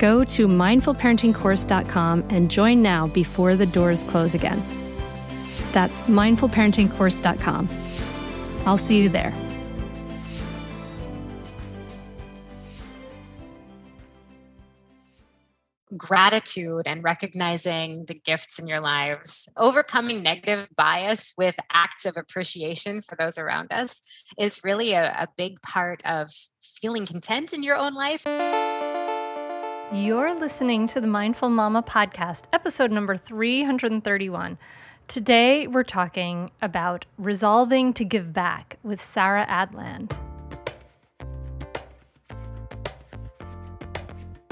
Go to mindfulparentingcourse.com and join now before the doors close again. That's mindfulparentingcourse.com. I'll see you there. gratitude and recognizing the gifts in your lives, overcoming negative bias with acts of appreciation for those around us is really a, a big part of feeling content in your own life. You're listening to the Mindful Mama podcast, episode number 331. Today, we're talking about resolving to give back with Sarah Adland.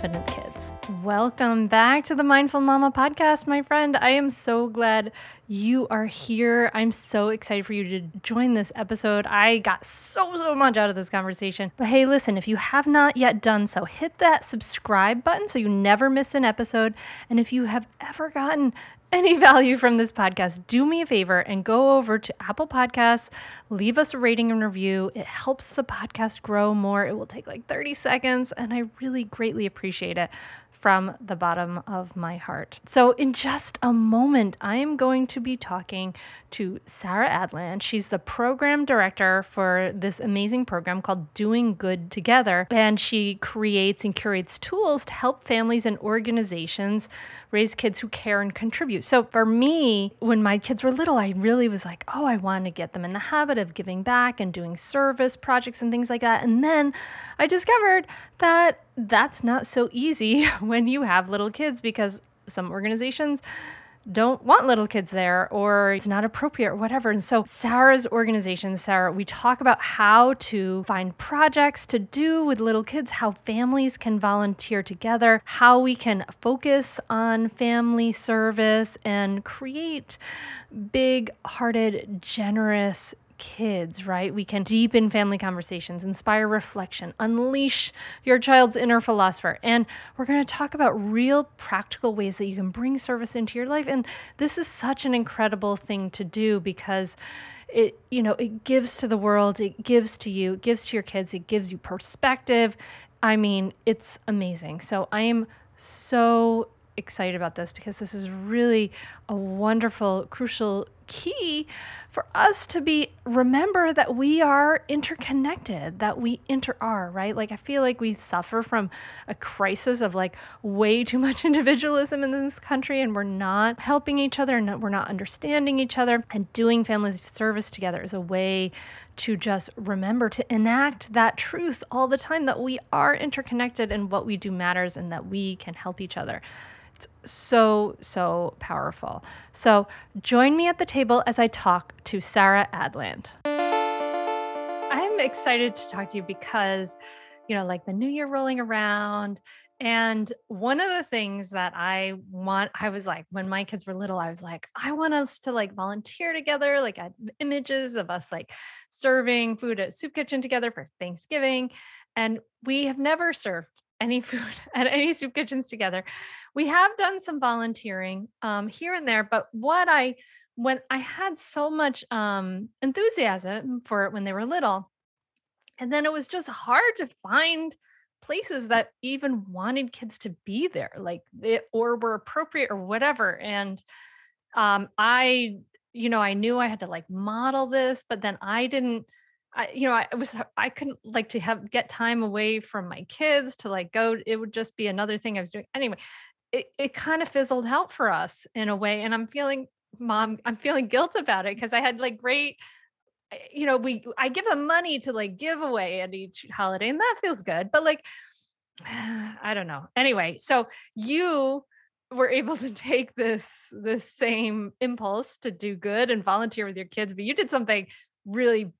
confident kids. Welcome back to the Mindful Mama podcast, my friend. I am so glad you are here. I'm so excited for you to join this episode. I got so, so much out of this conversation. But hey, listen, if you have not yet done so, hit that subscribe button so you never miss an episode. And if you have ever gotten any value from this podcast, do me a favor and go over to Apple Podcasts, leave us a rating and review. It helps the podcast grow more. It will take like 30 seconds, and I really greatly appreciate it from the bottom of my heart. So, in just a moment, I am going to be talking to Sarah Adland. She's the program director for this amazing program called Doing Good Together. And she creates and curates tools to help families and organizations raise kids who care and contribute. So, for me, when my kids were little, I really was like, oh, I want to get them in the habit of giving back and doing service projects and things like that. And then I discovered that that's not so easy when you have little kids because some organizations don't want little kids there or it's not appropriate or whatever. And so, Sarah's organization, Sarah, we talk about how to find projects to do with little kids, how families can volunteer together, how we can focus on family service and create big hearted, generous kids, right? We can deepen family conversations, inspire reflection, unleash your child's inner philosopher. And we're going to talk about real practical ways that you can bring service into your life. And this is such an incredible thing to do because it you know it gives to the world it gives to you it gives to your kids it gives you perspective i mean it's amazing so i am so excited about this because this is really a wonderful crucial key for us to be remember that we are interconnected, that we inter are, right? Like I feel like we suffer from a crisis of like way too much individualism in this country and we're not helping each other and we're not understanding each other and doing family service together is a way to just remember to enact that truth all the time that we are interconnected and what we do matters and that we can help each other so, so powerful. So, join me at the table as I talk to Sarah Adland. I'm excited to talk to you because, you know, like the new year rolling around. And one of the things that I want, I was like, when my kids were little, I was like, I want us to like volunteer together. Like, images of us like serving food at soup kitchen together for Thanksgiving. And we have never served any food at any soup kitchens together. We have done some volunteering um, here and there, but what I when I had so much um, enthusiasm for it when they were little, and then it was just hard to find places that even wanted kids to be there, like it, or were appropriate or whatever. And um, I, you know, I knew I had to like model this, but then I didn't I, you know, I was, I couldn't like to have get time away from my kids to like go. It would just be another thing I was doing anyway. It it kind of fizzled out for us in a way, and I'm feeling, mom, I'm feeling guilt about it because I had like great, eh, you know, we I give them money to like give away at each holiday, and that feels good. But like, I don't know. Anyway, so you were able to take this this same impulse to do good and volunteer with your kids, but you did something really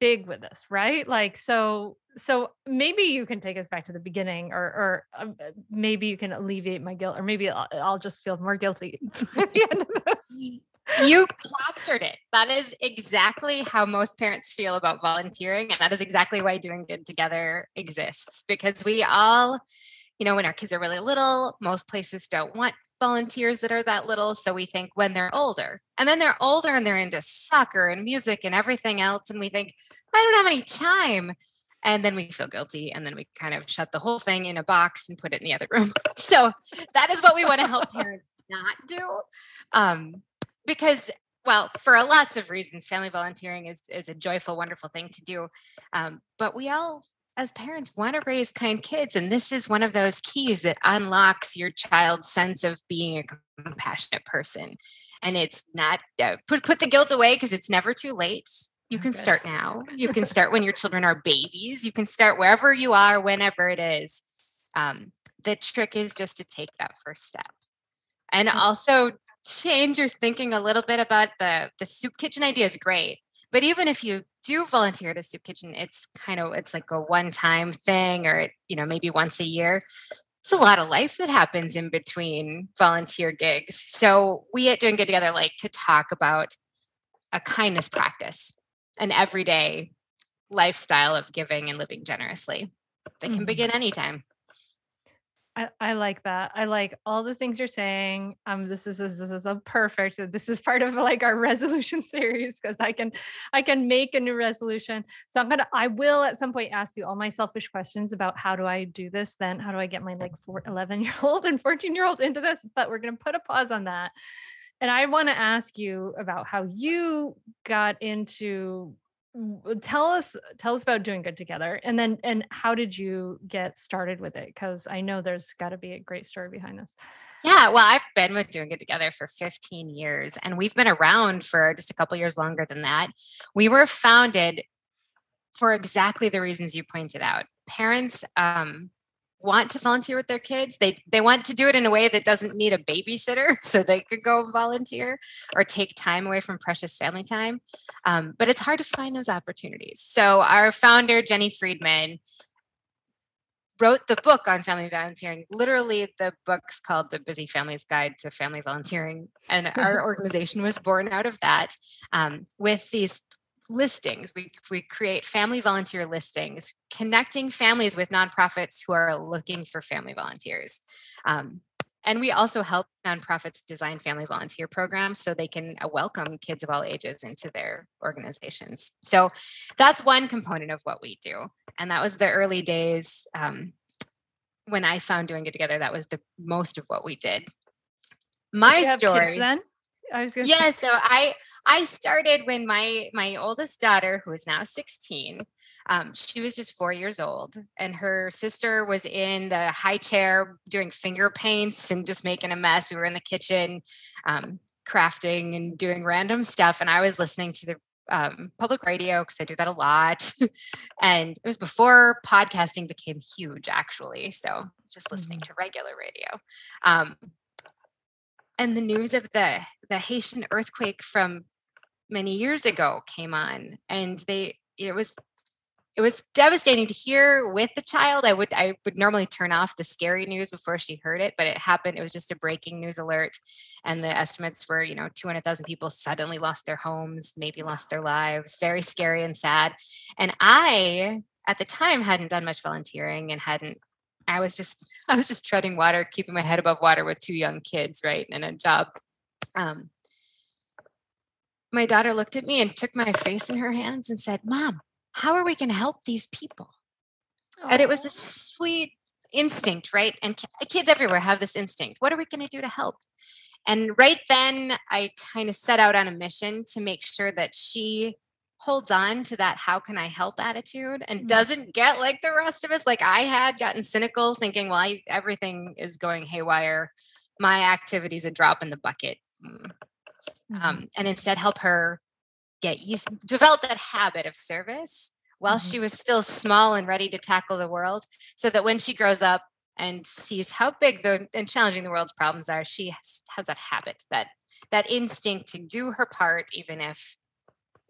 big with this, right? Like, so, so maybe you can take us back to the beginning, or, or uh, maybe you can alleviate my guilt, or maybe I'll, I'll just feel more guilty at the end of this. You captured it. That is exactly how most parents feel about volunteering. And that is exactly why Doing Good Together exists because we all, you know, when our kids are really little, most places don't want volunteers that are that little. So we think when they're older, and then they're older and they're into soccer and music and everything else. And we think, I don't have any time. And then we feel guilty. And then we kind of shut the whole thing in a box and put it in the other room. so that is what we want to help parents not do. Um, because well, for lots of reasons, family volunteering is, is a joyful, wonderful thing to do. Um, but we all as parents want to raise kind kids and this is one of those keys that unlocks your child's sense of being a compassionate person and it's not uh, put put the guilt away because it's never too late. You can start now. You can start when your children are babies. You can start wherever you are whenever it is. Um, the trick is just to take that first step. And mm. also change your thinking a little bit about the the soup kitchen idea is great but even if you do volunteer at a soup kitchen, it's kind of it's like a one-time thing, or you know maybe once a year. It's a lot of life that happens in between volunteer gigs. So we at Doing Good Together like to talk about a kindness practice, an everyday lifestyle of giving and living generously that can mm-hmm. begin anytime. I, I like that. I like all the things you're saying. Um, this is this is a perfect. This is part of like our resolution series because I can I can make a new resolution. So I'm gonna I will at some point ask you all my selfish questions about how do I do this. Then how do I get my like four, 11 year old and 14 year old into this? But we're gonna put a pause on that. And I want to ask you about how you got into tell us tell us about doing good together and then and how did you get started with it? Because i know there's got to be a great story behind this. Yeah well i've been with doing good together for 15 years and we've been around for just a couple years longer than that. We were founded for exactly the reasons you pointed out. Parents um, want to volunteer with their kids. They they want to do it in a way that doesn't need a babysitter so they could go volunteer or take time away from precious family time. Um, but it's hard to find those opportunities. So our founder jenny friedman wrote the book on family volunteering. Literally the book's called the busy family's guide to family volunteering and our organization was born out of that um, with these listings. We, we create family volunteer listings, connecting families with nonprofits who are looking for family volunteers. Um, and we also help nonprofits design family volunteer programs so they can uh, welcome kids of all ages into their organizations. So that's one component of what we do. And that was the early days um, when I found doing it together. That was the most of what we did. My story. then? I was gonna yeah. So I I started when my my oldest daughter, who is now 16, um, she was just four years old, and her sister was in the high chair doing finger paints and just making a mess. We were in the kitchen. Um, crafting and doing random stuff and i was listening to the um, public radio because I do that a lot. and it was before podcasting became huge, actually. So just listening mm-hmm. to regular radio. Um, and the news of the the Haitian earthquake from many years ago came on, and they it was it was devastating to hear with the child. I would I would normally turn off the scary news before she heard it, but it happened. It was just a breaking news alert, and the estimates were, you know, two hundred thousand people suddenly lost their homes, maybe lost their lives. Very scary and sad. And I, at the time, hadn't done much volunteering and hadn't. I was just I was just treading water, keeping my head above water with two young kids, right, and a job. Um, my daughter looked at me and took my face in her hands and said, "Mom." how are we going to help these people? Aww. And it was a sweet instinct, right? And kids everywhere have this instinct. What are we going to do to help? And right then, I kind of set out on a mission to make sure that she holds on to that how can I help attitude and mm. doesn't get like the rest of us. Like I had gotten cynical, thinking, well, I, everything is going haywire. My activity's a drop in the bucket. Mm. Um, mm-hmm. and instead help her get used develop that habit of service while mm-hmm. she was still small and ready to tackle the world so that when she grows up and sees how big the, and challenging the world's problems are she has, has that habit that that instinct to do her part even if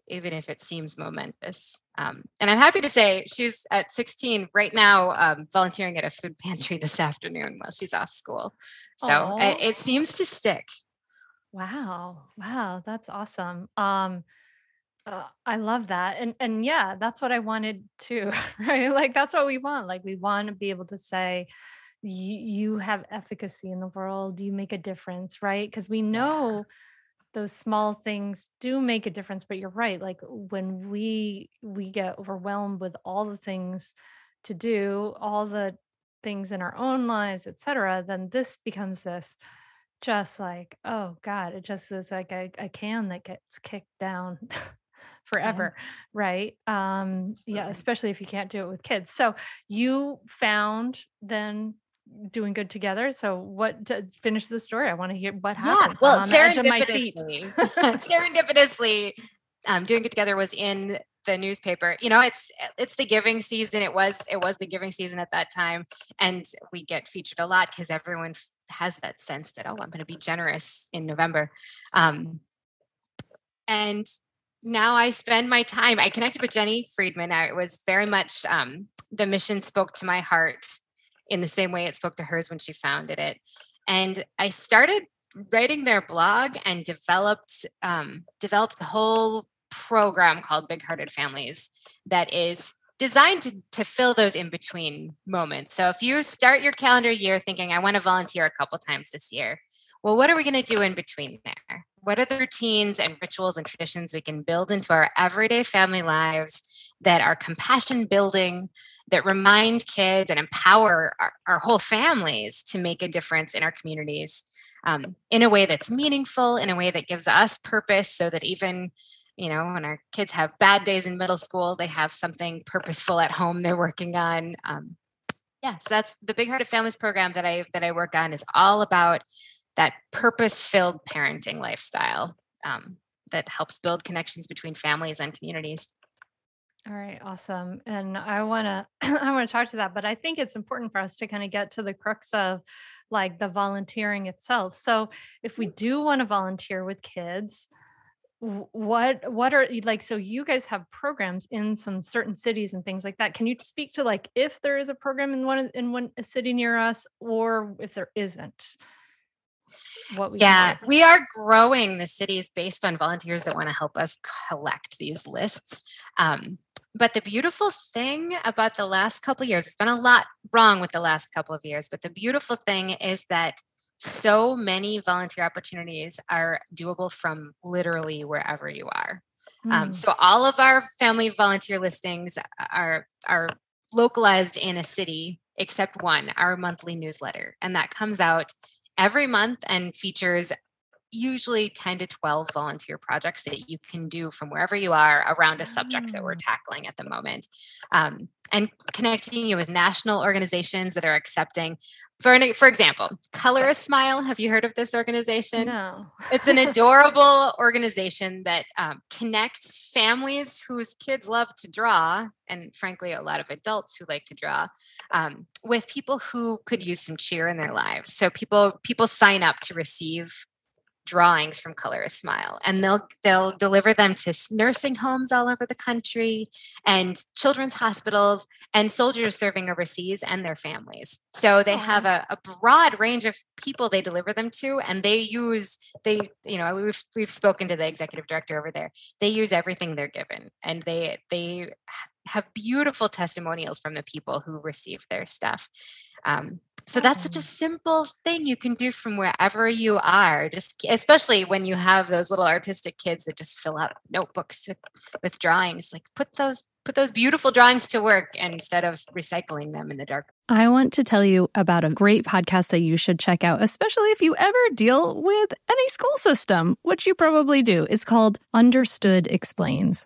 even if it seems momentous um, and i'm happy to say she's at 16 right now um, volunteering at a food pantry this afternoon while she's off school so it, it, seems to stick wow wow that's awesome um, uh, I love that. And and yeah, that's what I wanted too, right? Like that's what we want. Like we want to be able to say you have efficacy in the world, you make a difference, right? Because we know yeah. Those small things do make a difference, but you're right. Like when we we get overwhelmed with all the things to do, all the things in our own lives, etc., then this becomes this just like, oh God, it just is like a, a can that gets kicked down forever yeah. right um yeah especially if you can't do it with kids so you found then doing good together so what to finish the story i want to hear what happened yeah, well serendipitously serendipitously um, doing good together was in the newspaper you know it's it's the giving season it was it was the giving season at that time and we get featured a lot because everyone has that sense that oh i'm going to be generous in november um, and now I spend my time. I connected with Jenny Friedman. I, it was very much um, the mission spoke to my heart in the same way it spoke to hers when she founded it. And I started writing their blog and developed um, developed the whole program called Big Hearted Families that is designed to, to fill those in between moments. So if you start your calendar year thinking, I want to volunteer a couple times this year, well, what are we going to do in between there? What are the routines and rituals and traditions we can build into our everyday family lives that are compassion building, that remind kids and empower our, our whole families to make a difference in our communities um, in a way that's meaningful, in a way that gives us purpose, so that even you know when our kids have bad days in middle school they have something purposeful at home they're working on um, yeah so that's the big hearted families program that i that i work on is all about that purpose filled parenting lifestyle um, that helps build connections between families and communities. All right, awesome. And I want to I want to talk to that, but I think it's important for us to kind of get to the crux of like the volunteering itself. So, if we do want to volunteer with kids, what what are like so you guys have programs in some certain cities and things like that can you speak to like if there is a program in one in one a city near us or if there isn't what we yeah we are growing the cities based on volunteers that want to help us collect these lists um, but the beautiful thing about the last couple years it's been a lot wrong with the last couple of years but the beautiful thing is that so many volunteer opportunities are doable from literally wherever you are mm. um, so all of our family volunteer listings are are localized in a city except one our monthly newsletter and that comes out every month and features usually 10 to 12 volunteer projects that you can do from wherever you are around a subject that we're Oh. tackling at the moment. Um, and connecting you with national organizations that are accepting. For, an, for example, Color a Smile. Have you heard of this organization? No. It's an adorable organization that um, connects families whose kids love to draw, and frankly, a lot of adults who like to draw, um, with people who could use some cheer in their lives. So people people sign up to receive drawings from Color a Smile, and they'll they'll deliver them to nursing homes all over the country, and children's hospitals, and soldiers serving overseas and their families. So they have a, a broad range of people they deliver them to, and they use they you know we've we've spoken to the executive director over there. They use everything they're given, and they they have beautiful testimonials from the people who receive their stuff. Um, so that's such a mm-hmm. simple thing you can do from wherever you are. Just especially when you have those little artistic kids that just fill out notebooks with, with drawings. Like put those put those beautiful drawings to work instead of recycling them in the dark. I want to tell you about a great podcast that you should check out, especially if you ever deal with any school system, which you probably do. It's called Understood Explains.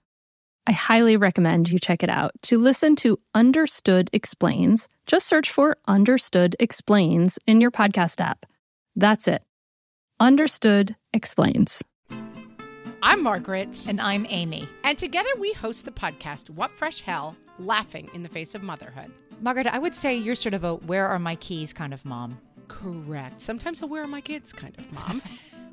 I highly recommend you check it out. To listen to Understood Explains, just search for Understood Explains in your podcast app. That's it. Understood Explains. I'm Margaret. And I'm Amy. And together we host the podcast, What Fresh Hell Laughing in the Face of Motherhood. Margaret, I would say you're sort of a where are my keys kind of mom. Correct. Sometimes a where are my kids kind of mom.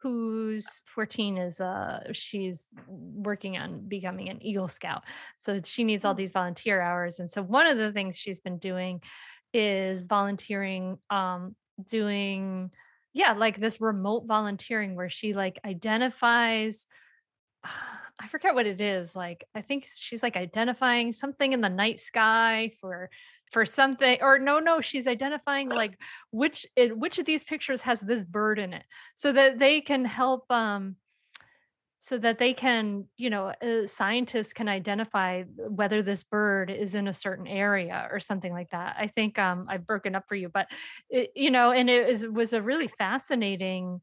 who's 14 is uh she's working on becoming an eagle scout so she needs all these volunteer hours and so one of the things she's been doing is volunteering um doing yeah like this remote volunteering where she like identifies I forget what it is. Like I think she's like identifying something in the night sky for for something or no no she's identifying like which which of these pictures has this bird in it so that they can help um so that they can you know uh, scientists can identify whether this bird is in a certain area or something like that. I think um i've broken up for you but it, you know and it is, was a really fascinating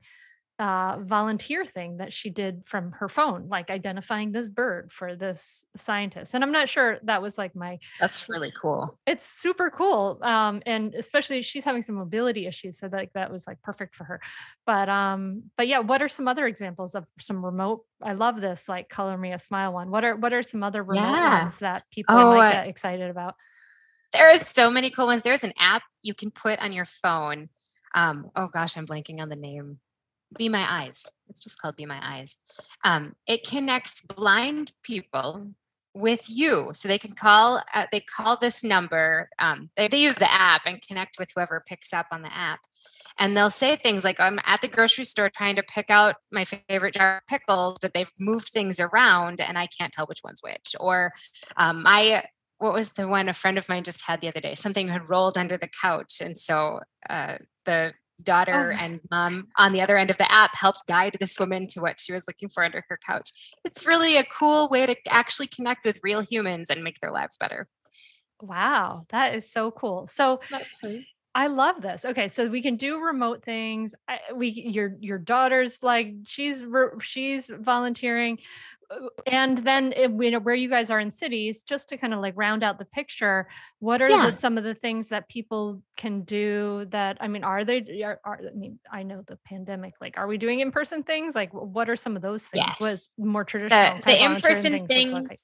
uh, volunteer thing that she did from her phone, like identifying this bird for this scientist. And I'm not sure that was like my. That's really cool. It's super cool, um, and especially she's having some mobility issues, so like that was like perfect for her. But um, but yeah, what are some other examples of some remote? I love this like color me a smile one. What are what are some other remote Yeah. ones that people Oh, might get excited about? There are so many cool ones. There's an app you can put on your phone. Um, oh gosh, I'm blanking on the name. Be My Eyes. It's just called Be My Eyes. Um, it connects blind people with you, so they can call. Uh, they call this number. Um, they, they use the app and connect with whoever picks up on the app, and they'll say things like, "I'm at the grocery store trying to pick out my favorite jar of pickles, but they've moved things around, and I can't tell which one's which." Or um, I what was the one a friend of mine just had the other day? Something had rolled under the couch. And so uh, the daughter oh. and mom on the other end of the app helped guide this woman to what she was looking for under her couch. It's really a cool way to actually connect with real humans and make their lives better. Wow, that is so cool. So I love this. Okay, so we can do remote things. I, we your your daughter's like she's she's volunteering, uh, and then it, you know where you guys are in cities. Just to kind of like round out the picture, what are yeah. the, some of the things that people can do? That I mean, are they? Are, are, I mean, I know the pandemic. Like, are we doing in person things? Like, what are some of those things? Yes. Was more traditional the, the in person things. things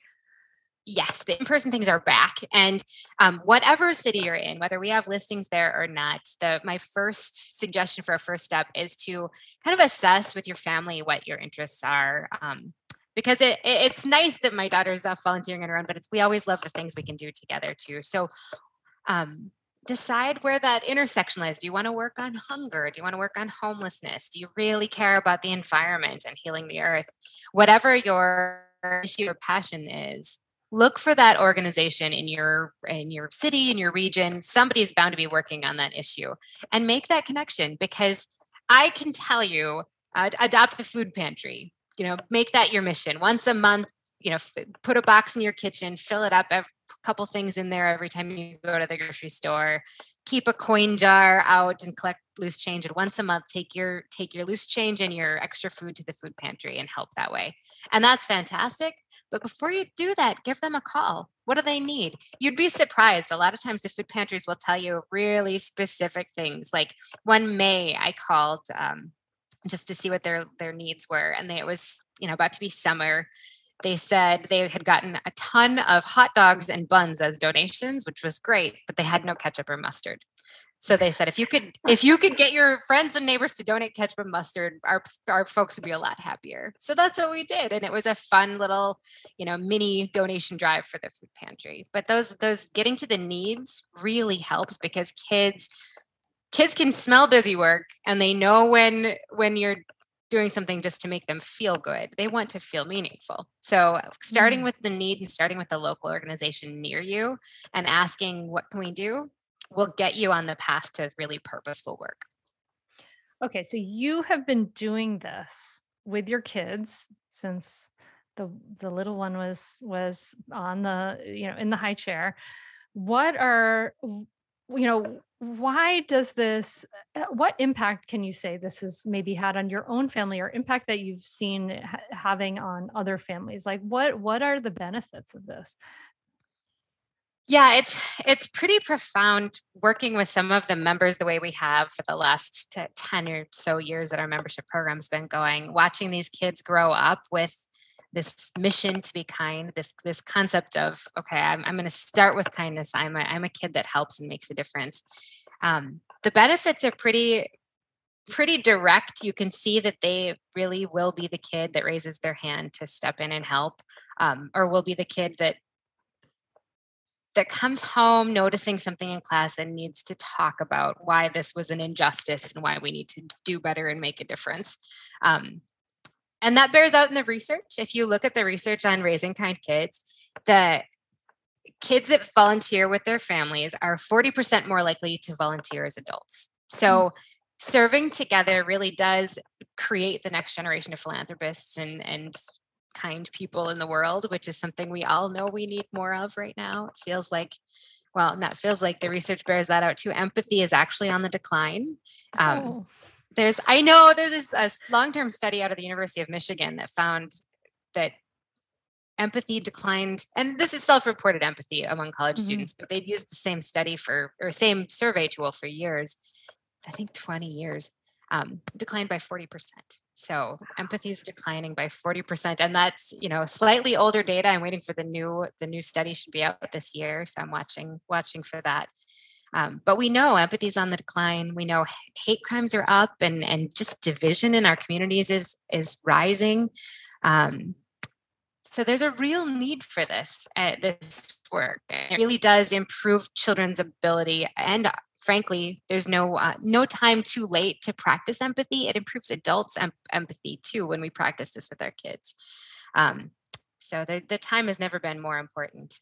yes, the in-person things are back. And um, whatever city you're in, whether we have listings there or not, the my first suggestion for a first step is to kind of assess with your family what your interests are. Um, because it, it, it's nice that my daughter's volunteering and around, but it's we always love the things we can do together too. So um, decide where that intersection is. Do you want to work on hunger? Do you want to work on homelessness? Do you really care about the environment and healing the earth? Whatever your issue or passion is, look for that organization in your in your city in your region. Somebody is bound to be working on that issue and make that connection because i can tell you uh, adopt the food pantry you know make that your mission. Once a month you know f- put a box in your kitchen fill it up a couple things in there every time you go to the grocery store. Keep a coin jar out and collect loose change and once a month take your take your loose change and your extra food to the food pantry and help that way. And that's fantastic but before you do that, give them a call. What do they need? You'd be surprised. A lot of times the food pantries will tell you really specific things. Like one May, I called um, just to see what their their needs were, and they, it was you know about to be summer. They said they had gotten a ton of hot dogs and buns as donations, which was great, but they had no ketchup or mustard. So they said if you could if you could get your friends and neighbors to donate ketchup and mustard, our our folks would be a lot happier. So that's what we did, and it was a fun little you know mini donation drive for the food pantry. But those those getting to the needs really helps because kids kids can smell busy work and they know when when you're doing something just to make them feel good. They want to feel meaningful. So, starting mm. with the need and starting with the local organization near you and asking, what can we do? Will get you on the path to really purposeful work. Okay, so you have been doing this with your kids since the the little one was was on the you know in the high chair. What are you know why does this uh, what impact can you say this has maybe had on your own family or impact that you've seen ha- having on other families like what what are the benefits of this yeah, it's it's pretty profound working with some of the members the way we have for the last 10 or so years that our membership program's been going, watching these kids grow up with this mission to be kind, this this concept of okay, I'm, I'm going to start with kindness. I'm a, I'm a kid that helps and makes a difference. Um, the benefits are pretty pretty direct. You can see that they really will be the kid that raises their hand to step in and help, um, or will be the kid that that comes home noticing something in class and needs to talk about why this was an injustice and why we need to do better and make a difference. Um, and that bears out in the research. If you look at the research on raising kind kids, the kids that volunteer with their families are 40% more likely to volunteer as adults. So mm-hmm. serving together really does create the next generation of philanthropists and and kind people in the world, which is something we all know we need more of right now. It feels like, well, and that feels like the research bears that out too. Empathy is actually on the decline. Um, oh. There's, I know there's this long-term study out of the University of Michigan that found that empathy declined and this is self-reported empathy among college mm-hmm. students but they'd used the same study for or same survey tool for years i think 20 years um, declined by 40%. So empathy is declining by 40%. And that's, you know, slightly older data. I'm waiting for the new, the new study should be out this year. So I'm watching, watching for that. Um, but we know empathy is on the decline. We know hate crimes are up and, and just division in our communities is, is rising. Um, so there's a real need for this, uh, this work. It really does improve children's ability and frankly there's no uh, no time too late to practice empathy. It improves adults em- empathy too when we practice this with our kids. Um, so the, the time has never been more important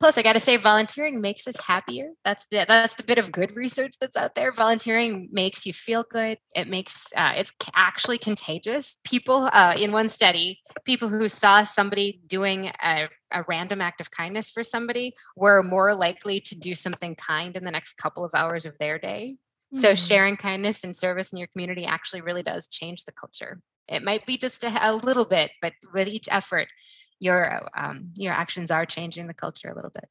Plus, I got to say, volunteering makes us happier. That's the that's the bit of good research that's out there. Volunteering makes you feel good. It makes uh, it's actually contagious. People uh, in one study, people who saw somebody doing a, a random act of kindness for somebody were more likely to do something kind in the next couple of hours of their day. Mm-hmm. So, sharing kindness and service in your community actually really does change the culture. It might be just a, a little bit, but with each effort, your um, your actions are changing the culture a little bit.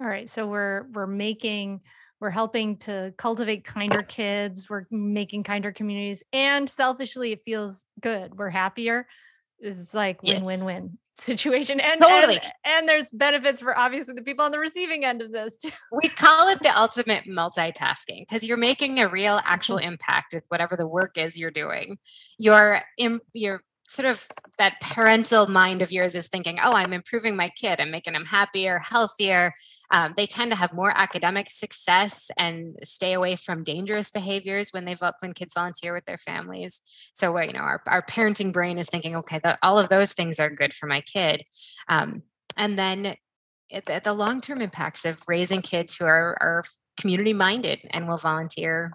All right, so we're we're making we're helping to cultivate kinder kids, we're making kinder communities, and selfishly, it feels good. We're happier. It's like win win win situation and totally and, and, there's benefits for obviously the people on the receiving end of this too. we call it the ultimate multitasking because you're making a real actual mm-hmm. impact with whatever the work is you're doing you're in, you're sort of that parental mind of yours is thinking, oh, I'm improving my kid, I'm making them happier, healthier. Um, they tend to have more academic success and stay away from dangerous behaviors when they've when kids volunteer with their families. So, you know, our, our parenting brain is thinking, okay, the, all of those things are good for my kid. Um, and then the, the long term impacts of raising kids who are, are community minded and will volunteer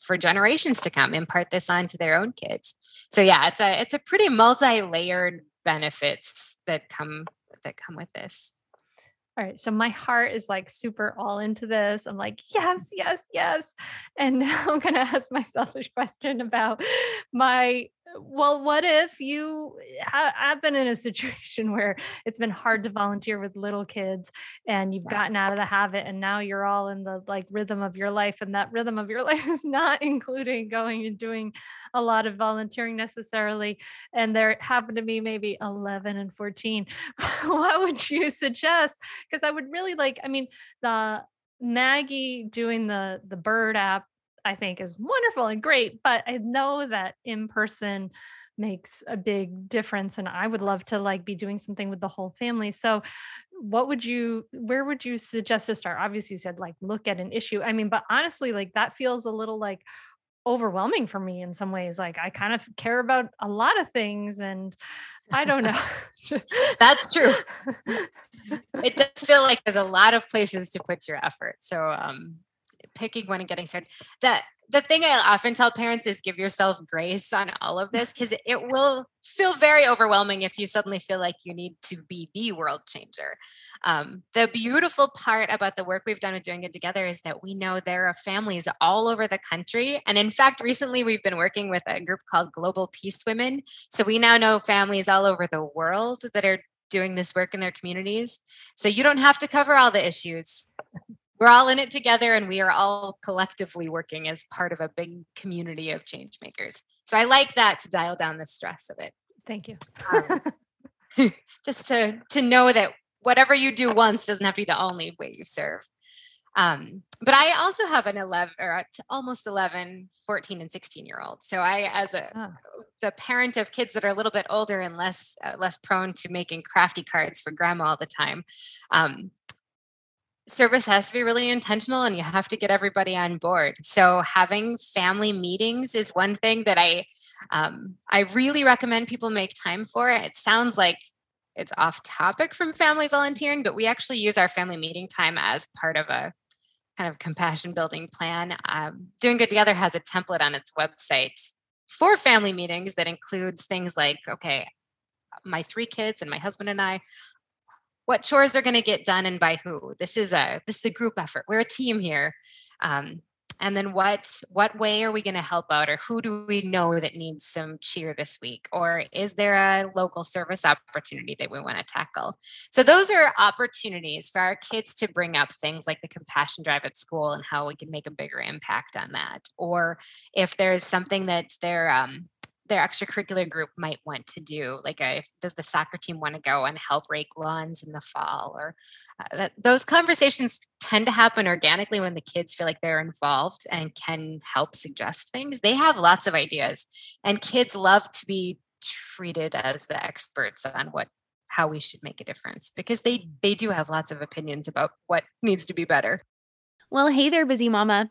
for generations to come impart this on to their own kids. So yeah it's a it's a pretty multi-layered benefits that come that come with this all right so my heart is like super all into this. I'm like yes yes yes. And now i'm going to ask my selfish question about my well, what if you I've been in a situation where it's been hard to volunteer with little kids and you've gotten out of the habit and now you're all in the like rhythm of your life and that rhythm of your life is not including going and doing a lot of volunteering necessarily. And there happen to be maybe 11 and 14 what would you suggest because i would really like i mean the Maggie doing the the bird app I think is wonderful and great, but I know that in person makes a big difference and I would love to like be doing something with the whole family. So what would you where would you suggest to start? Obviously you said like look at an issue. I mean, but honestly like that feels a little like overwhelming for me in some ways. Like I kind of care about a lot of things and I don't know. That's true. it does feel like there's a lot of places to put your effort. So um picking one and getting started. That the thing I often tell parents is give yourself grace on all of this because it will feel very overwhelming if you suddenly feel like you need to be the world changer. Um, the beautiful part about the work we've done with Doing It Together is that we know there are families all over the country. And in fact, recently we've been working with a group called Global Peace Women. So we now know families all over the world that are doing this work in their communities. So you don't have to cover all the issues we're all in it together and we are all collectively working as part of a big community of change makers. So I like that to dial down the stress of it. Thank you. um, just to to know that whatever you do once doesn't have to be the only way you serve. Um, but I also have an 11 or almost 11, 14 and 16 year old. So I, as a, oh. the parent of kids that are a little bit older and less, uh, less prone to making crafty cards for grandma all the time. Um, service has to be really intentional and you have to get everybody on board. So having family meetings is one thing that i um, i really recommend people make time for. It sounds like it's off topic from family volunteering but we actually use our family meeting time as part of a kind of compassion building plan. Um, doing good together has a template on its website for family meetings that includes things like okay my three kids and my husband and i what chores are going to get done and by who. This is a this is a group effort. We're a team here. Um, and then what what way are we going to help out or who do we know that needs some cheer this week? Or is there a local service opportunity that we want to tackle? So those are opportunities for our kids to bring up things like the compassion drive at school and how we can make a bigger impact on that. Or if there's something that they're um, their extracurricular group might want to do like a, if, does the soccer team want to go and help rake lawns in the fall or uh, that, those conversations tend to happen organically when the kids feel like they're involved and can help suggest things. They have lots of ideas and kids love to be treated as the experts on what how we should make a difference because they they do have lots of opinions about what needs to be better. Well hey there busy mama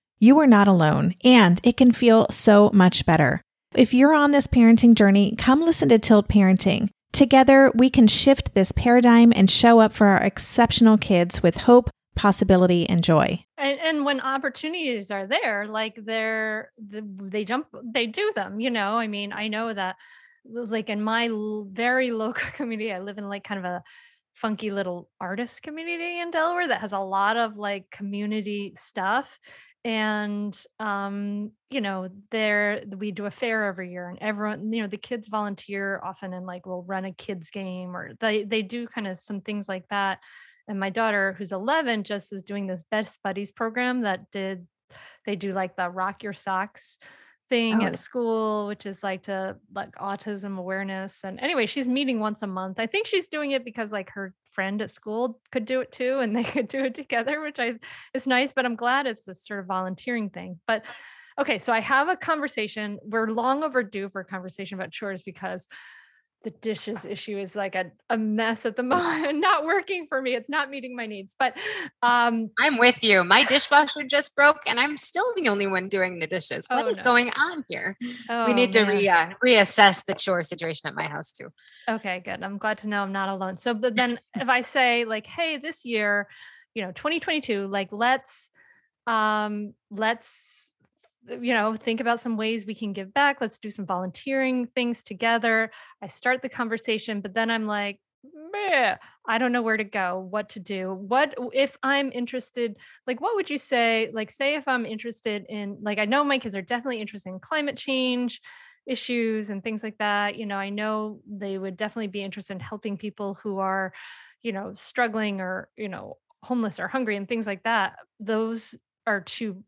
you are not alone, and it can feel so much better. If you're on this parenting journey, come listen to Tilt Parenting. Together, we can shift this paradigm and show up for our exceptional kids with hope, possibility, and joy. And, and when opportunities are there, like they're they jump, they do them. You know, I mean, I know that, like in my very local community, I live in like kind of a funky little artist community in Delaware that has a lot of like community stuff and um you know there we do a fair every year and everyone you know the kids volunteer often and like we'll run a kids game or they they do kind of some things like that and my daughter who's 11 just is doing this best buddies program that did they do like the rock your socks thing oh. at school, which is like to like autism awareness. And anyway, she's meeting once a month. I think she's doing it because like her friend at school could do it too, and they could do it together, which I is nice. But I'm glad it's this sort of volunteering thing. But okay, so I have a conversation. We're long overdue for a conversation about chores because the dishes issue is like a, a mess at the moment not working for me it's not meeting my needs but um i'm with you my dishwasher just broke and i'm still the only one doing the dishes What oh, is no. going on here? Oh, we need to re, uh, reassess the chore situation at my house too. Okay good i'm glad to know i'm not alone so but then if i say like hey this year you know 2022 like let's um let's Uh, you know, think about some ways we can give back. Let's do some volunteering things together. I start the conversation, but then I'm like, I don't know where to go, what to do. What if I'm interested? Like, what would you say? Like, say if I'm interested in, like, I know my kids are definitely interested in climate change issues and things like that. You know, I know they would definitely be interested in helping people who are, you know, struggling or, you know, homeless or hungry and things like that. Those are two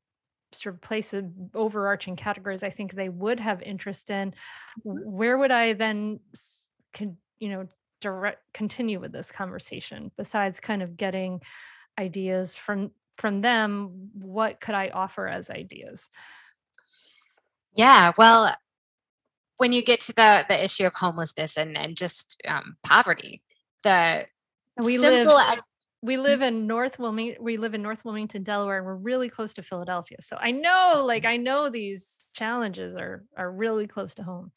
sort of place of overarching categories I think they would have interest in, mm-hmm. where would I then, can, you know, direct continue with this conversation besides kind of getting ideas from from them what could i offer as ideas yeah well when you get to the the issue of homelessness and and just um, poverty the we simple live we live in North Wilmington. We live in North Wilmington, Delaware, and we're really close to Philadelphia. So I know, like, I know these challenges are are really close to home.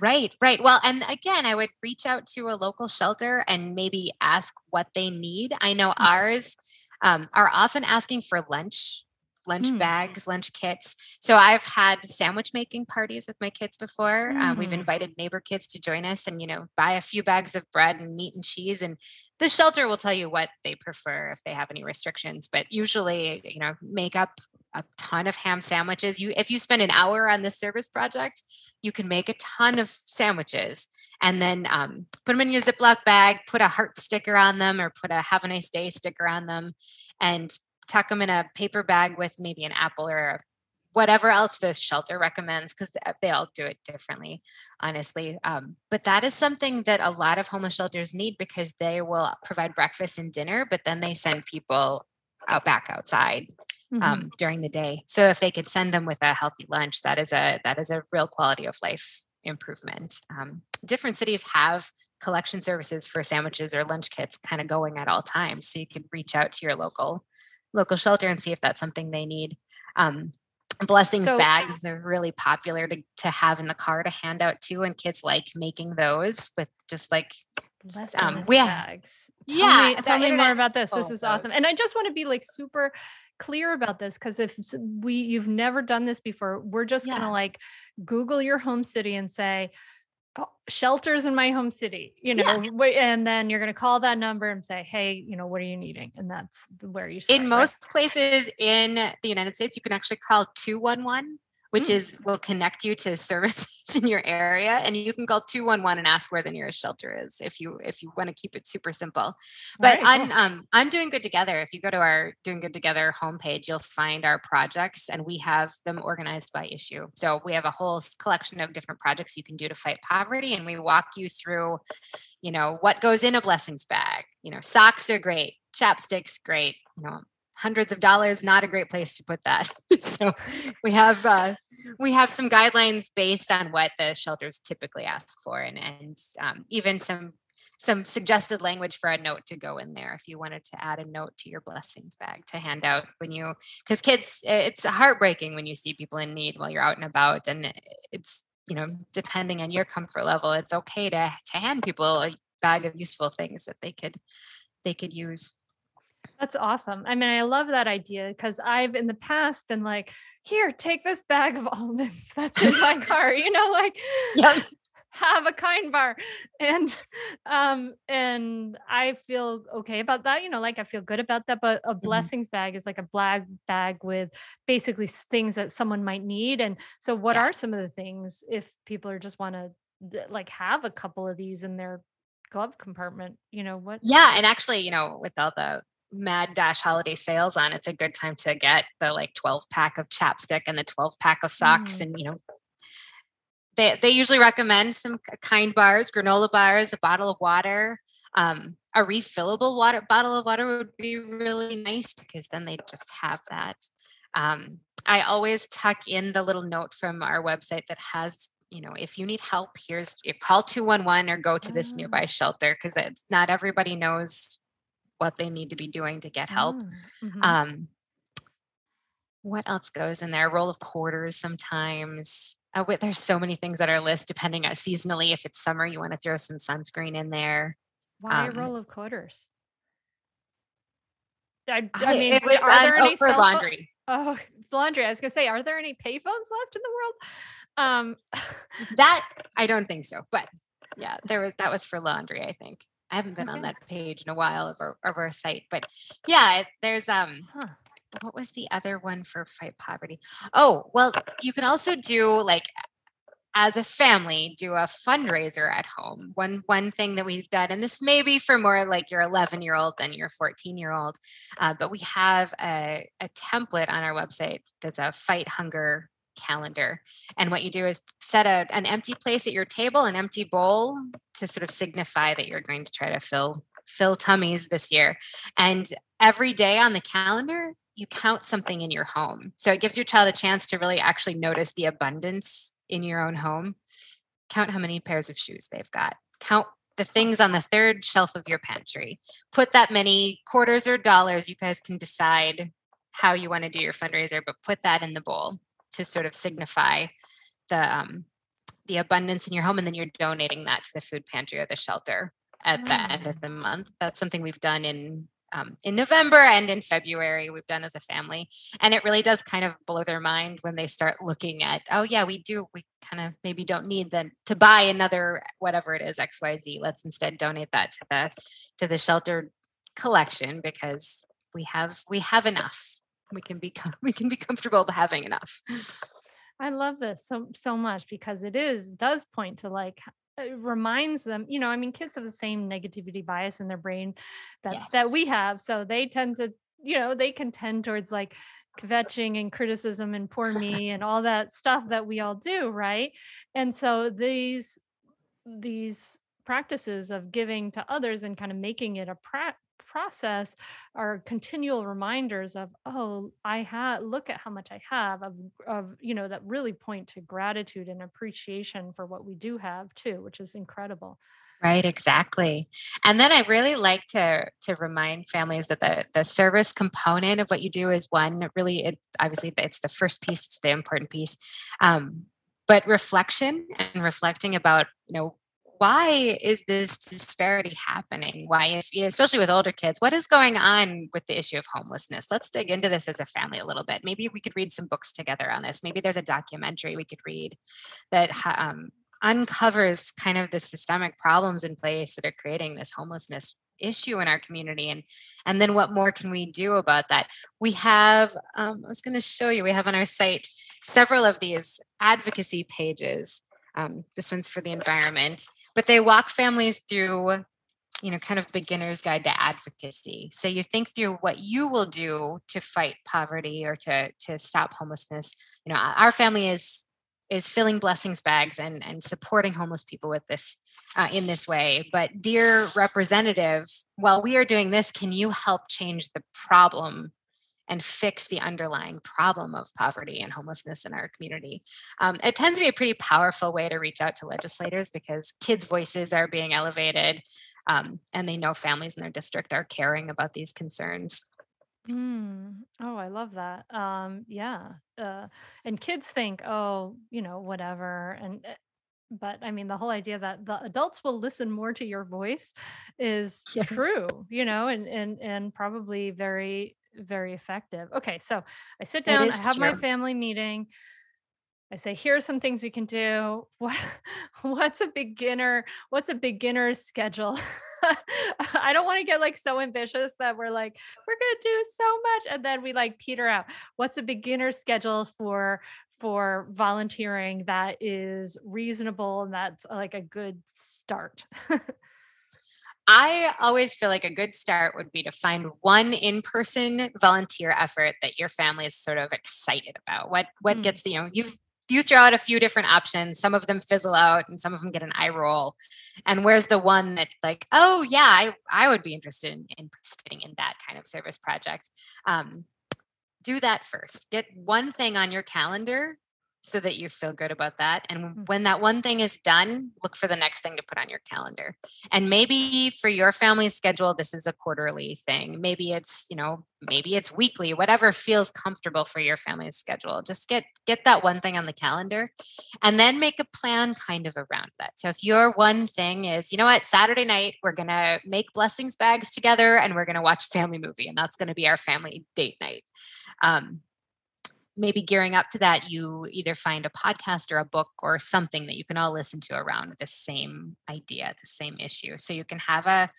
Right, right. Well, and again, I would reach out to a local shelter and maybe ask what they need. I know mm-hmm. ours um, are often asking for lunch lunch mm. bags, lunch kits. So I've had sandwich making parties with my kids before. Mm. Um, we've mm. invited neighbor kids to join us and, you know, buy a few bags of bread and meat and cheese. And the shelter will tell you what they prefer if they have any restrictions. But usually, you know, make up a ton of ham sandwiches. You if you spend an hour on this service project, you can make a ton of sandwiches and then um, put them in your Ziploc bag, put a heart sticker on them or put a have a nice day sticker on them and tuck them in a paper bag with maybe an apple or whatever else the shelter recommends because they all do it differently honestly um, but that is something that a lot of homeless shelters need because they will provide breakfast and dinner but then they send people out back outside mm-hmm. um, during the day so if they could send them with a healthy lunch that is a that is a real quality of life improvement um, different cities have collection services for sandwiches or lunch kits kind of going at all times so you could reach out to your local local shelter and see if that's something they need. Um, blessings so, bags are really popular to, to have in the car to hand out too and kids like making those with just like um we bags. Yeah tell me, tell me more about this. This is awesome. and i just want to be like super clear about this because if we you've never done this before we're just yeah. gonna like google your home city and say shelters in my home city, you know, yeah. and then you're going to call that number and say, Hey, you know, what are you needing? And that's where you start, In most right? places in the United States, you can actually call 211 which mm. is will connect you to services in your area and you can call 211 and ask where the nearest shelter is if you if you want to keep it super simple. But right, on cool. um on doing good together. If you go to our doing good together homepage you'll find our projects and we have them organized by issue. So we have a whole collection of different projects you can do to fight poverty and we walk you through you know what goes in a blessings bag. You know socks are great chapsticks great you know hundreds of dollars not a great place to put that. So we have uh, we have some guidelines based on what the shelters typically ask for and and um, even some some suggested language for a note to go in there if you wanted to add a note to your blessings bag to hand out when you because kids it's heartbreaking when you see people in need while you're out and about and it's you know depending on your comfort level it's okay to to hand people a bag of useful things that they could they could use that's awesome. I mean, I love that idea because I've in the past been like, here, take this bag of almonds that's in my car, you know, like yep. have a kind bar. And um, and I feel okay about that, you know, like I feel good about that. But a mm-hmm. blessings bag is like a black bag with basically things that someone might need. And so what yeah. are some of the things if people are just want to like have a couple of these in their glove compartment you know what yeah and actually you know with all the mad dash holiday sales on it's a good time to get the like 12 pack of chapstick and the 12 pack of socks mm. and you know they, they usually recommend some kind bars granola bars a bottle of water um, a refillable water bottle of water would be really nice because then they just have that um, i always tuck in the little note from our website that has you know if you need help here's call 211 or go to this nearby ah. shelter because it's not everybody knows what they need to be doing to get help. Oh, mm-hmm. Um, what else goes in there? Roll of quarters sometimes. Uh, there's so many things that are list depending on seasonally. If it's summer, you want to throw some sunscreen in there. Why um, a roll of quarters? I, I mean, it was are there any for laundry. Oh, laundry. I was gonna say, are there any payphones left in the world? Um, that I don't think so, but yeah, there was that was for laundry. I think. I haven't been okay. on that page in a while of our, of our site, but yeah, there's um, huh. what was the other one for fight poverty? Oh, well, you can also do like as a family do a fundraiser at home one one thing that we've done and this may be for more like your 11 year old than your 14 year old uh, but we have a, a template on our website that's a fight hunger calendar. And what you do is set a, an empty place at your table, an empty bowl to sort of signify that you're going to try to fill fill tummies this year. And every day on the calendar, you count something in your home. So it gives your child a chance to really actually notice the abundance in your own home. Count how many pairs of shoes they've got. Count the things on the third shelf of your pantry. Put that many quarters or dollars. You guys can decide how you want to do your fundraiser, but put that in the bowl to sort of signify the um, the abundance in your home and then you're donating that to the food pantry or the shelter at the end of mm. the month. That's something we've done in um, in november and in february we've done as a family. And it really does kind of blow their mind when they start looking at oh yeah we do we kind of maybe don't need then to buy another whatever it is xyz let's instead donate that to the to the shelter collection because we have we have enough we can be we can be comfortable having enough i love this so so much because it is does point to like it reminds them you know i mean kids have the same negativity bias in their brain that yes. that we have so they tend to you know they can tend towards like kvetching and criticism and poor me and all that stuff that we all do right and so these these practices of giving to others and kind of making it a pra- process are continual reminders of oh i had look at how much i have of, of you know that really point to gratitude and appreciation for what we do have too which is incredible Right, exactly. And then I really like to to remind families that the the service component of what you do is one really it obviously it's the first piece, it's the important piece. Um, but reflection and reflecting about, you know, why is this disparity happening? Why, if especially with older kids, what is going on with the issue of homelessness? Let's dig into this as a family a little bit. Maybe we could read some books together on this. Maybe there's a documentary we could read that um, uncovers kind of the systemic problems in place that are creating this homelessness issue in our community and and then what more can we do about that we have um, i was going to show you we have on our site several of these advocacy pages um, this one's for the environment but they walk families through you know kind of beginner's guide to advocacy. So you think through what you will do to fight poverty or to to stop homelessness. You know our family is is filling blessings bags and and supporting homeless people with this uh, in this way. But dear representative while we are doing this can you help change the problem and fix the underlying problem of poverty and homelessness in our community um, it tends to be a pretty powerful way to reach out to legislators because kids voices are being elevated um, and they know families in their district are caring about these concerns Mm. Oh, I love that. Um, yeah. Uh, and kids think, oh, you know, whatever. And uh, but I mean, the whole idea that the adults will listen more to your voice is Yes. true, you know, and and and probably very very effective. Okay, so I sit It down, I have my family meeting. I say, here are some things we can do. What, what's a beginner? What's a beginner's schedule? I don't want to get like so ambitious that we're like, we're gonna do so much, and then we like peter out. What's a beginner schedule for for volunteering that is reasonable and that's like a good start? I always feel like a good start would be to find one in-person volunteer effort that your family is sort of excited about. What what Mm. gets the, you know you you throw out a few different options. Some of them fizzle out, and some of them get an eye roll. And where's the one that like, oh yeah, I I would be interested in, in participating in that kind of service project. Um, do that first. Get one thing on your calendar so that you feel good about that. And Mm. when that one thing is done, look for the next thing to put on your calendar. And maybe for your family's schedule, this is a quarterly thing. Maybe it's, you know, maybe it's weekly, whatever feels comfortable for your family's schedule. Just get get that one thing on the calendar and then make a plan kind of around that. So if your one thing is, you know what, Saturday night, we're gonna make blessings bags together and we're gonna watch family movie, and that's gonna be our family date night. Um, maybe gearing up to that, you either find a podcast or a book or something that you can all listen to around the same idea, the same issue. So you can have a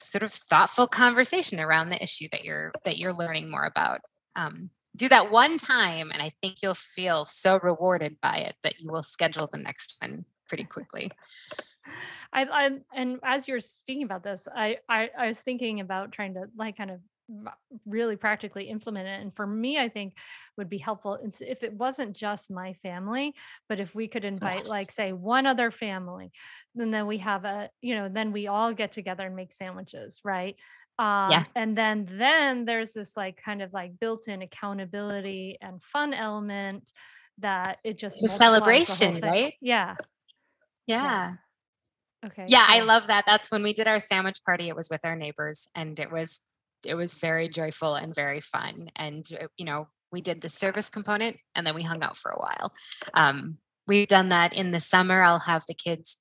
sort of thoughtful conversation around the issue that you're that you're learning more about. Um, do that one time, and I think you'll feel so rewarded by it that you will schedule the next one pretty quickly. I, I and as you're speaking about this, I, I I was thinking about trying to like kind of really practically implement it. And for me, I think would be helpful if it wasn't just my family, but if we could invite Yes. like say one other family, and then we have a you know then we all get together and make sandwiches, right? Um, Yeah. and then then there's this like kind of like built-in accountability and fun element that it just It's a the celebration, right? Yeah. Yeah. Okay. yeah i love that that's when we did our sandwich party it was with our neighbors and it was it was very joyful and very fun and uh, you know we did the service component and then we hung out for a while. Um, we've done that in the summer i'll have the kids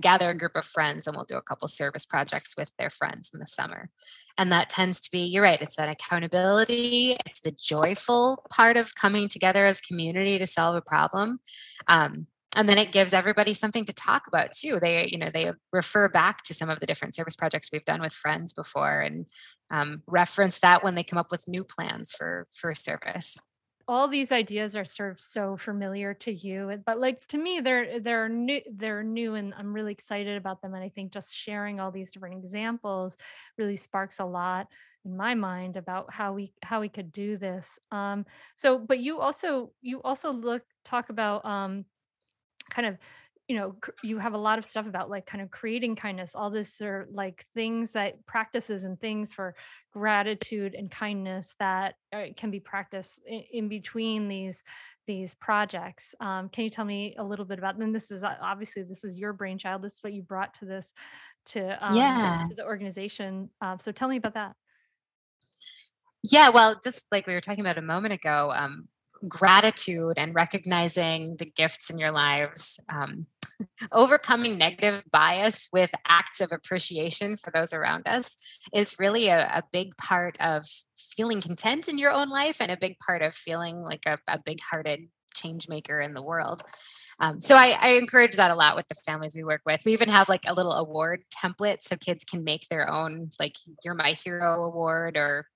gather a group of friends and we'll do a couple service projects with their friends in the summer. And that tends to be you're right it's that accountability it's the joyful part of coming together as community to solve a problem um, and then it gives everybody something to talk about too. They you know they refer back to some of the different service projects we've done with friends before and um, reference that when they come up with new plans for for service. All these ideas are sort of so familiar to you but like to me they're they're new they're new and i'm really excited about them and i think just sharing all these different examples really sparks a lot in my mind about how we how we could do this. Um so but you also you also look talk about um kind of you know you have a lot of stuff about like kind of creating kindness all this are like things that practices and things for gratitude and kindness that uh, can be practiced in, between these these projects. Um, can you tell me a little bit about them this is uh, obviously this was your brainchild this is what you brought to this to um, yeah. to, to the organization uh, so tell me about that. Yeah well just like we were talking about a moment ago um, gratitude and recognizing the gifts in your lives um, overcoming negative bias with acts of appreciation for those around us is really a, a, big part of feeling content in your own life and a big part of feeling like a, a big hearted change maker in the world. Um, so I, I, encourage that a lot with the families we work with. We even have like a little award template so kids can make their own, like You're My Hero award or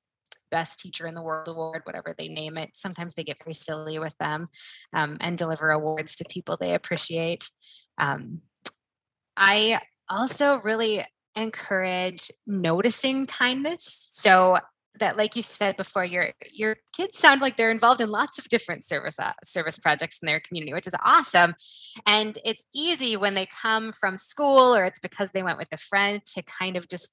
best teacher in the world award, whatever they name it. Sometimes they get very silly with them um, and deliver awards to people they appreciate. Um, I also really encourage noticing kindness. So that like you said before your your kids sound like they're involved in lots of different service uh, service projects in their community which is awesome and it's easy when they come from school or it's because they went with a friend to kind of just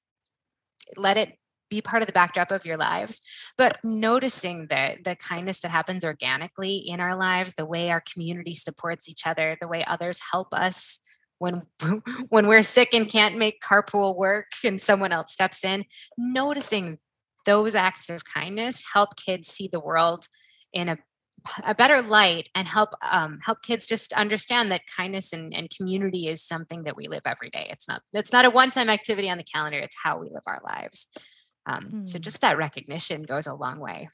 let it be part of the backdrop of your lives but noticing the the kindness that happens organically in our lives the way our community supports each other the way others help us when when we're sick and can't make carpool work and someone else steps in noticing those acts of kindness help kids see the world in a a better light and help um, help kids just understand that kindness and, and community is something that we live every day. It's not it's not a one time activity on the calendar. It's how we live our lives. Um, mm. So just that recognition goes a long way.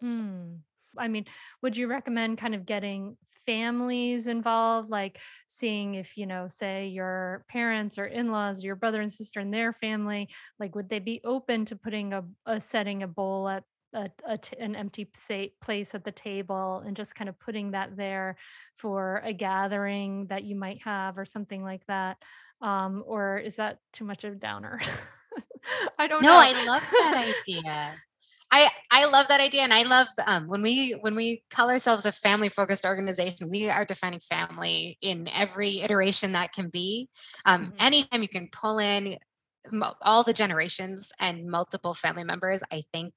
Hmm. I mean, would you recommend kind of getting families involved, like seeing if, you know, say your parents or in laws, your brother and sister and their family, like would they be open to putting a, a setting a bowl at a, a t- an empty place at the table and just kind of putting that there for a gathering that you might have or something like that um, or is that too much of a downer I don't no, know. I love that idea. I, I love that idea and I love um, when we when we call ourselves a family focused organization we are defining family in every iteration that can be um, mm-hmm. anytime you can pull in all the generations and multiple family members I think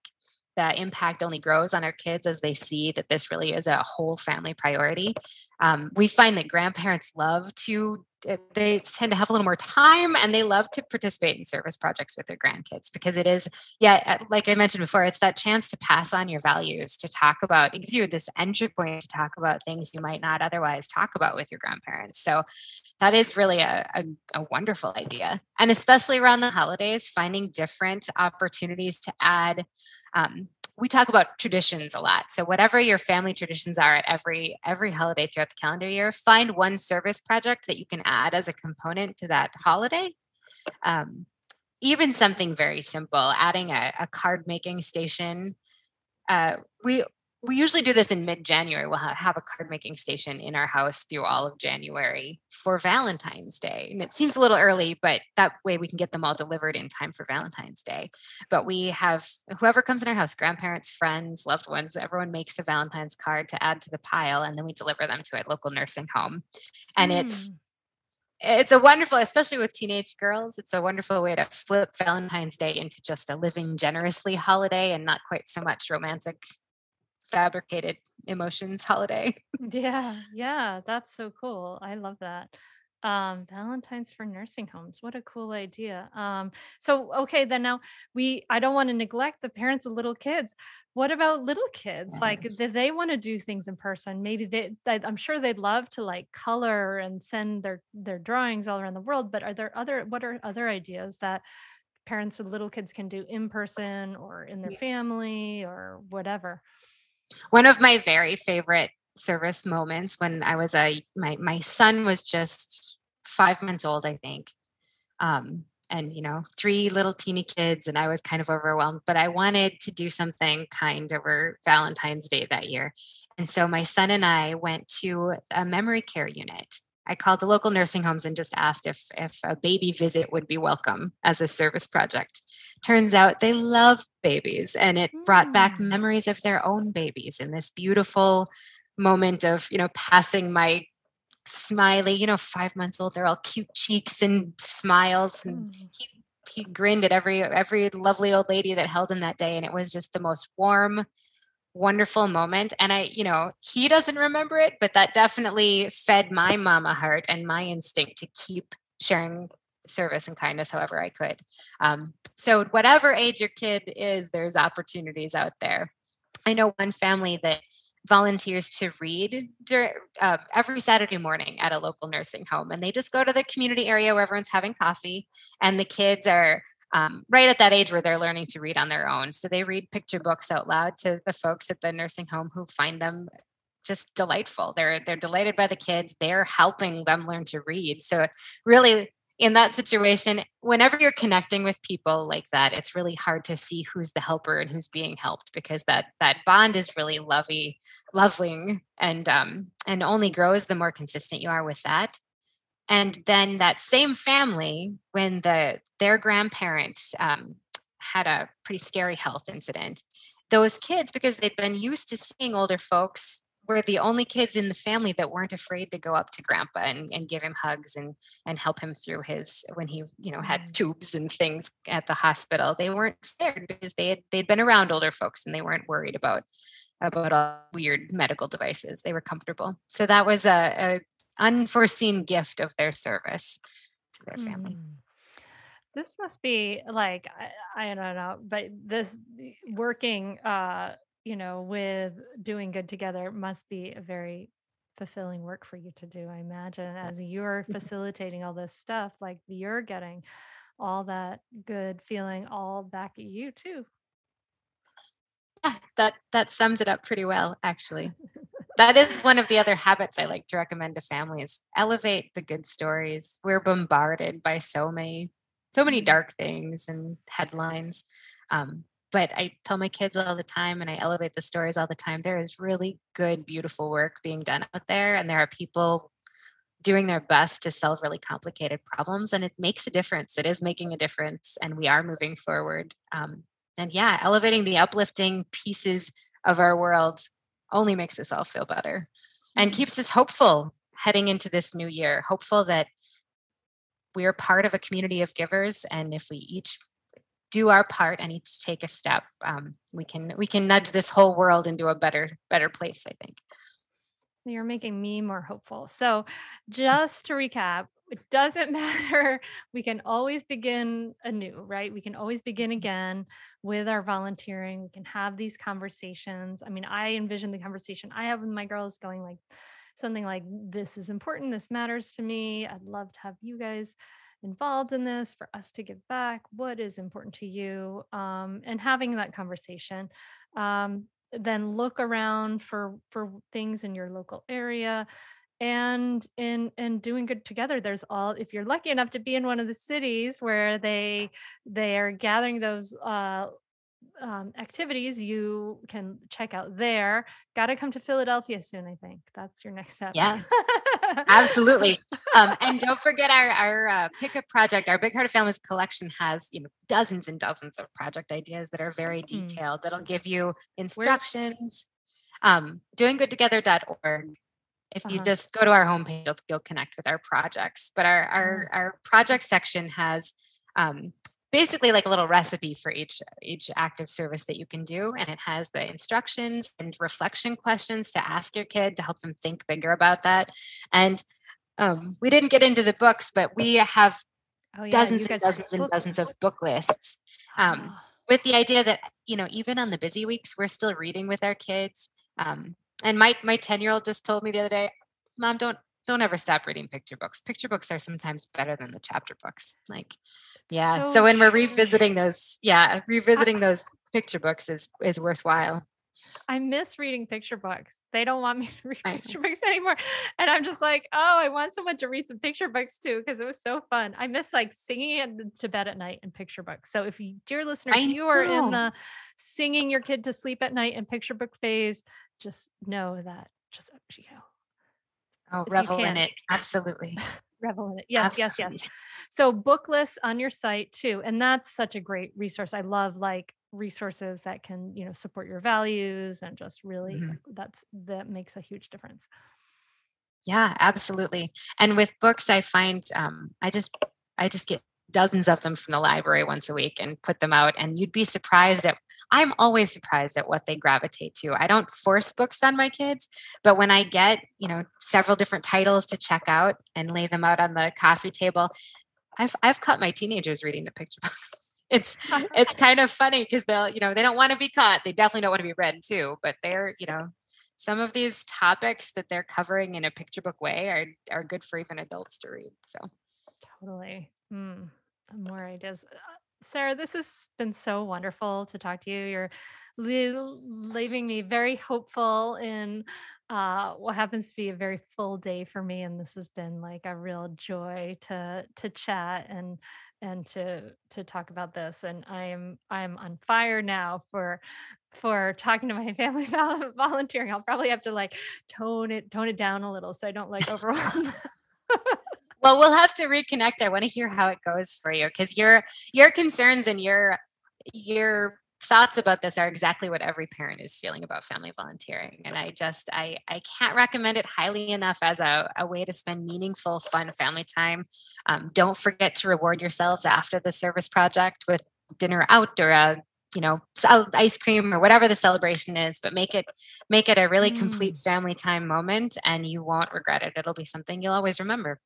the impact only grows on our kids as they see that this really is a whole family priority. Um, we find that grandparents love to they tend to have a little more time and they love to participate in service projects with their grandkids because it is yeah uh, like i mentioned before it's that chance to pass on your values to talk about it gives you this entry point to talk about things you might not otherwise talk about with your grandparents. So that is really a, a, a wonderful idea. And especially around the holidays finding different opportunities to add um, we talk about traditions a lot. So whatever your family traditions are at every every holiday throughout the calendar year find one service project that you can add as a component to that holiday. Um, even something very simple adding a, a card making station. Uh, we we usually do this in mid-January. We'll have a card making station in our house through all of January for Valentine's Day. And it seems a little early, but that way we can get them all delivered in time for Valentine's Day. But we have whoever comes in our house, grandparents, friends, loved ones, everyone makes a Valentine's card to add to the pile and then we deliver them to a local nursing home. And mm. it's it's a wonderful, especially with teenage girls, it's a wonderful way to flip Valentine's Day into just a living generously holiday and not quite so much romantic fabricated emotions holiday. yeah, yeah, that's so cool. I love that. Um, Valentine's for nursing homes. What a cool idea. Um, so okay, then now we I don't want to neglect the parents of little kids. What about little kids? Like, do they want to do things in person? Maybe they, I'm sure they'd love to like color and send their their drawings all around the world. But are there other what are other ideas that parents of little kids can do in person or in their family or whatever? One of my very favorite service moments when I was a my my son was just five months old, I think. Um, and you know three little teeny kids and i was kind of overwhelmed but i wanted to do something kind over valentine's day that year and so my son and i went to a memory care unit i called the local nursing homes and just asked if if a baby visit would be welcome as a service project turns out they love babies and it brought back Mm. memories of their own babies in this beautiful moment of you know passing my smiley you know five months old they're all cute cheeks and smiles and Mm. he he grinned at every every lovely old lady that held him that day and it was just the most warm wonderful moment and i you know he doesn't remember it but that definitely fed my mama heart and my instinct to keep sharing service and kindness however i could um, so whatever age your kid is there's opportunities out there i know one family that volunteers to read dur- uh, every Saturday morning at a local nursing home. And they just go to the community area where everyone's having coffee, and the kids are um, right at that age where they're learning to read on their own. So they read picture books out loud to the folks at the nursing home who find them just delightful. They're they're delighted by the kids. They're helping them learn to read. So really in that situation, whenever you're connecting with people like that, it's really hard to see who's the helper and who's being helped because that that bond is really lovey, loving, and um, and only grows the more consistent you are with that. And then that same family, when the their grandparent um, had a pretty scary health incident, those kids, because they'd been used to seeing older folks were the only kids in the family that weren't afraid to go up to grandpa and, and give him hugs and and help him through his when he you know had tubes and things at the hospital. They weren't scared because they had they'd been around older folks and they weren't worried about about all weird medical devices. They were comfortable. So that was a, a unforeseen gift of their service to their family. Mm. This must be like I, I don't know, but this working uh you know with doing good together must be a very fulfilling work for you to do. I imagine as you're facilitating all this stuff, like you're getting all that good feeling all back at you too. Yeah, that that sums it up pretty well actually that is one of the other habits i like to recommend to families elevate the good stories we're bombarded by so many so many dark things and headlines um, but i tell my kids all the time and i elevate the stories all the time there is really good beautiful work being done out there and there are people doing their best to solve really complicated problems and it makes a difference it is making a difference and we are moving forward um, and yeah elevating the uplifting pieces of our world only makes us all feel better and keeps us hopeful heading into this new year hopeful that we are part of a community of givers and if we each do our part and each take a step um, we can we can nudge this whole world into a better better place i think You're making me more hopeful. So, just to recap, it doesn't matter. We can always begin anew, right? We can always begin again with our volunteering. We can have these conversations. I mean, I envision the conversation I have with my girls going like something like, This is important. This matters to me. I'd love to have you guys involved in this for us to give back. What is important to you? Um, and having that conversation. Um, then look around for for things in your local area and in and doing good together there's all if you're lucky enough to be in one of the cities where they they are gathering those uh um, activities you can check out there got to come to philadelphia soon i think that's your next step Yeah. absolutely um, and don't forget our our uh, pickup project our big heart of families collection has you know dozens and dozens of project ideas that are very Mm. detailed that'll give you instructions um, doinggoodtogether.org if you Uh-huh. just go to our homepage you'll, you'll connect with our projects but our our, our project section has um, basically like a little recipe for each each active service that you can do and it has the instructions and reflection questions to ask your kid to help them think bigger about that and um, we didn't get into the books but we have oh, yeah, dozens and dozens and dozens of book lists um, Ah, with the idea that you know even on the busy weeks we're still reading with our kids um, and my my 10 year old just told me the other day mom don't don't ever stop reading picture books picture books are sometimes better than the chapter books like yeah so, so when we're revisiting those yeah revisiting those picture books is is worthwhile I miss reading picture books. They don't want me to read picture books anymore. And I'm just like, oh, I want someone to read some picture books too, because it was so fun. I miss like singing to bed at night in picture books. So if you, dear listeners, you are in the singing your kid to sleep at night in picture book phase, just know that, just, you know, Oh, revel in it. Absolutely. revel in it. Yes, yes, yes. So book lists on your site too. And that's such a great resource. I love like resources that can, you know, support your values and just really Mhm. that's that makes a huge difference. Yeah, absolutely. And with books, I find um, I just I just get dozens of them from the library once a week and put them out. And you'd be surprised at I'm always surprised at what they gravitate to. I don't force books on my kids, but when I get you know several different titles to check out and lay them out on the coffee table, I've I've caught my teenagers reading the picture books. It's it's kind of funny because they'll you know they don't want to be caught. They definitely don't want to be read too, but they're you know some of these topics that they're covering in a picture book way are are good for even adults to read. So Totally. Mm, more ideas. Uh, Sarah, this has been so wonderful to talk to you. You're le- leaving me very hopeful in uh, what happens to be a very full day for me, and this has been like a real joy to to chat and and to to talk about this. And I'm I'm on fire now for for talking to my family about volunteering. I'll probably have to like tone it tone it down a little so I don't like overwhelm. well, we'll have to reconnect. I want to hear how it goes for you because your your concerns and your your thoughts about this are exactly what every parent is feeling about family volunteering and i just i i can't recommend it highly enough as a, a way to spend meaningful fun family time. Um, don't forget to reward yourselves after the service project with dinner out or a you know uh, ice cream or whatever the celebration is but make it make it a really complete mm. family time moment and you won't regret it. It'll be something you'll always remember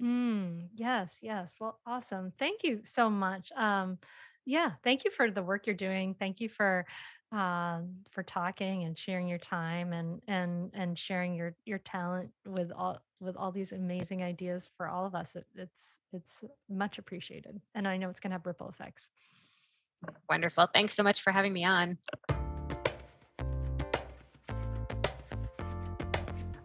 Mm, yes, yes. Well, awesome. Thank you so much. Um, yeah, thank you for the work you're doing. Thank you for um for talking and sharing your time and and and sharing your your talent with all with all these amazing ideas for all of us. It, it's it's much appreciated. And I know it's going to have ripple effects. wonderful thanks so much for having me on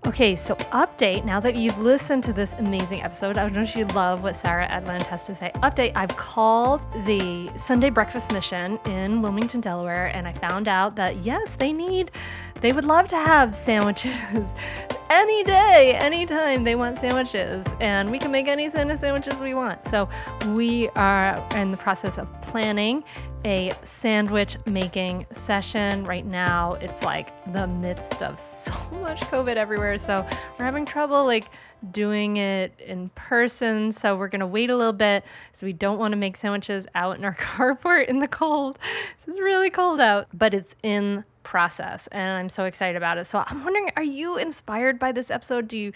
Okay, so update now that you've listened to this amazing episode. I don't know you love what Sarah Edland has to say. Update I've called the Sunday Breakfast Mission in Wilmington, Delaware, and I found out that yes, they need, they would love to have sandwiches any day, anytime they want sandwiches, and we can make any kind of sandwiches we want. So we are in the process of planning a sandwich making session right now. It's like the midst of so much COVID everywhere. So we're having trouble like doing it in person. So we're gonna wait a little bit. So we don't want to make sandwiches out in our carport in the cold. This is really cold out, but it's in process and I'm so excited about it. So I'm wondering, are you inspired by this episode? Do you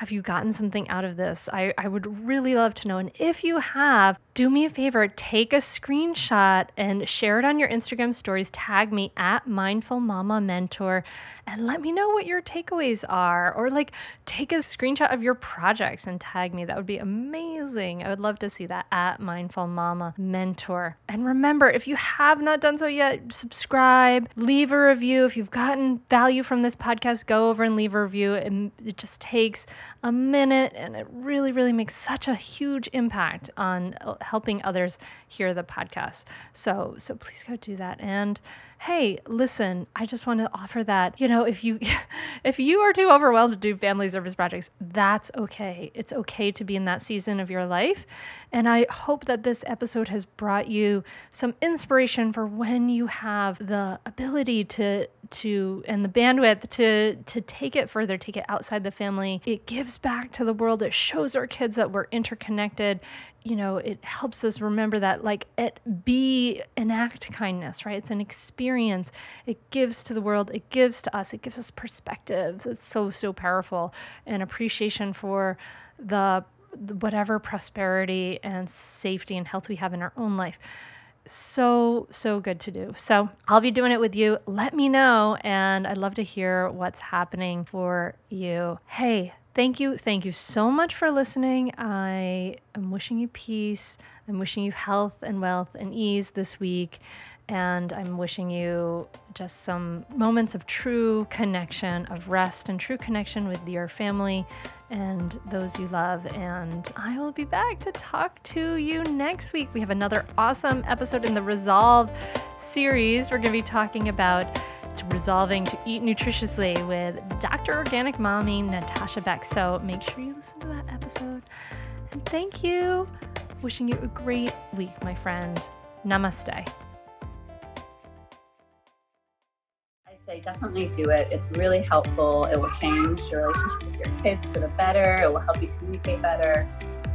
have you gotten something out of this? I, I would really love to know. And if you have, do me a favor, take a screenshot and share it on your Instagram stories. Tag me at Mindful Mama Mentor and let me know what your takeaways are. Or like take a screenshot of your projects and tag me. That would be amazing. I would love to see that at Mindful Mama Mentor. And remember, if you have not done so yet, subscribe, leave a review. If you've gotten value from this podcast, go over and leave a review. And it just takes a minute and it really, really makes such a huge impact on uh, helping others hear the podcast. So, so please go do that. And hey, listen, I just want to offer that, you know, if you if you are too overwhelmed to do family service projects, that's okay. It's okay to be in that season of your life. And I hope that this episode has brought you some inspiration for when you have the ability to to and the bandwidth to to take it further, take it outside the family. It gives back to the world. It shows our kids that we're interconnected. You know, it helps us remember that like it be enact kindness, right? It's an experience. It gives to the world, it gives to us, it gives us perspectives. It's so, so powerful and appreciation for the whatever prosperity and safety and health we have in our own life so so good to do so i'll be doing it with you let me know and i'd love to hear what's happening for you hey Thank you. Thank you so much for listening. I am wishing you peace. I'm wishing you health and wealth and ease this week. And I'm wishing you just some moments of true connection, of rest and true connection with your family and those you love. And I will be back to talk to you next week. We have another awesome episode in the Resolve series. We're going to be talking about resolving to eat nutritiously with Dr. Organic Mommy Natasha Beck. So make sure you listen to that episode. And thank you. Wishing you a great week, my friend. Namaste. I'd say definitely do it. It's really helpful. It will change your relationship with your kids for the better. It will help you communicate better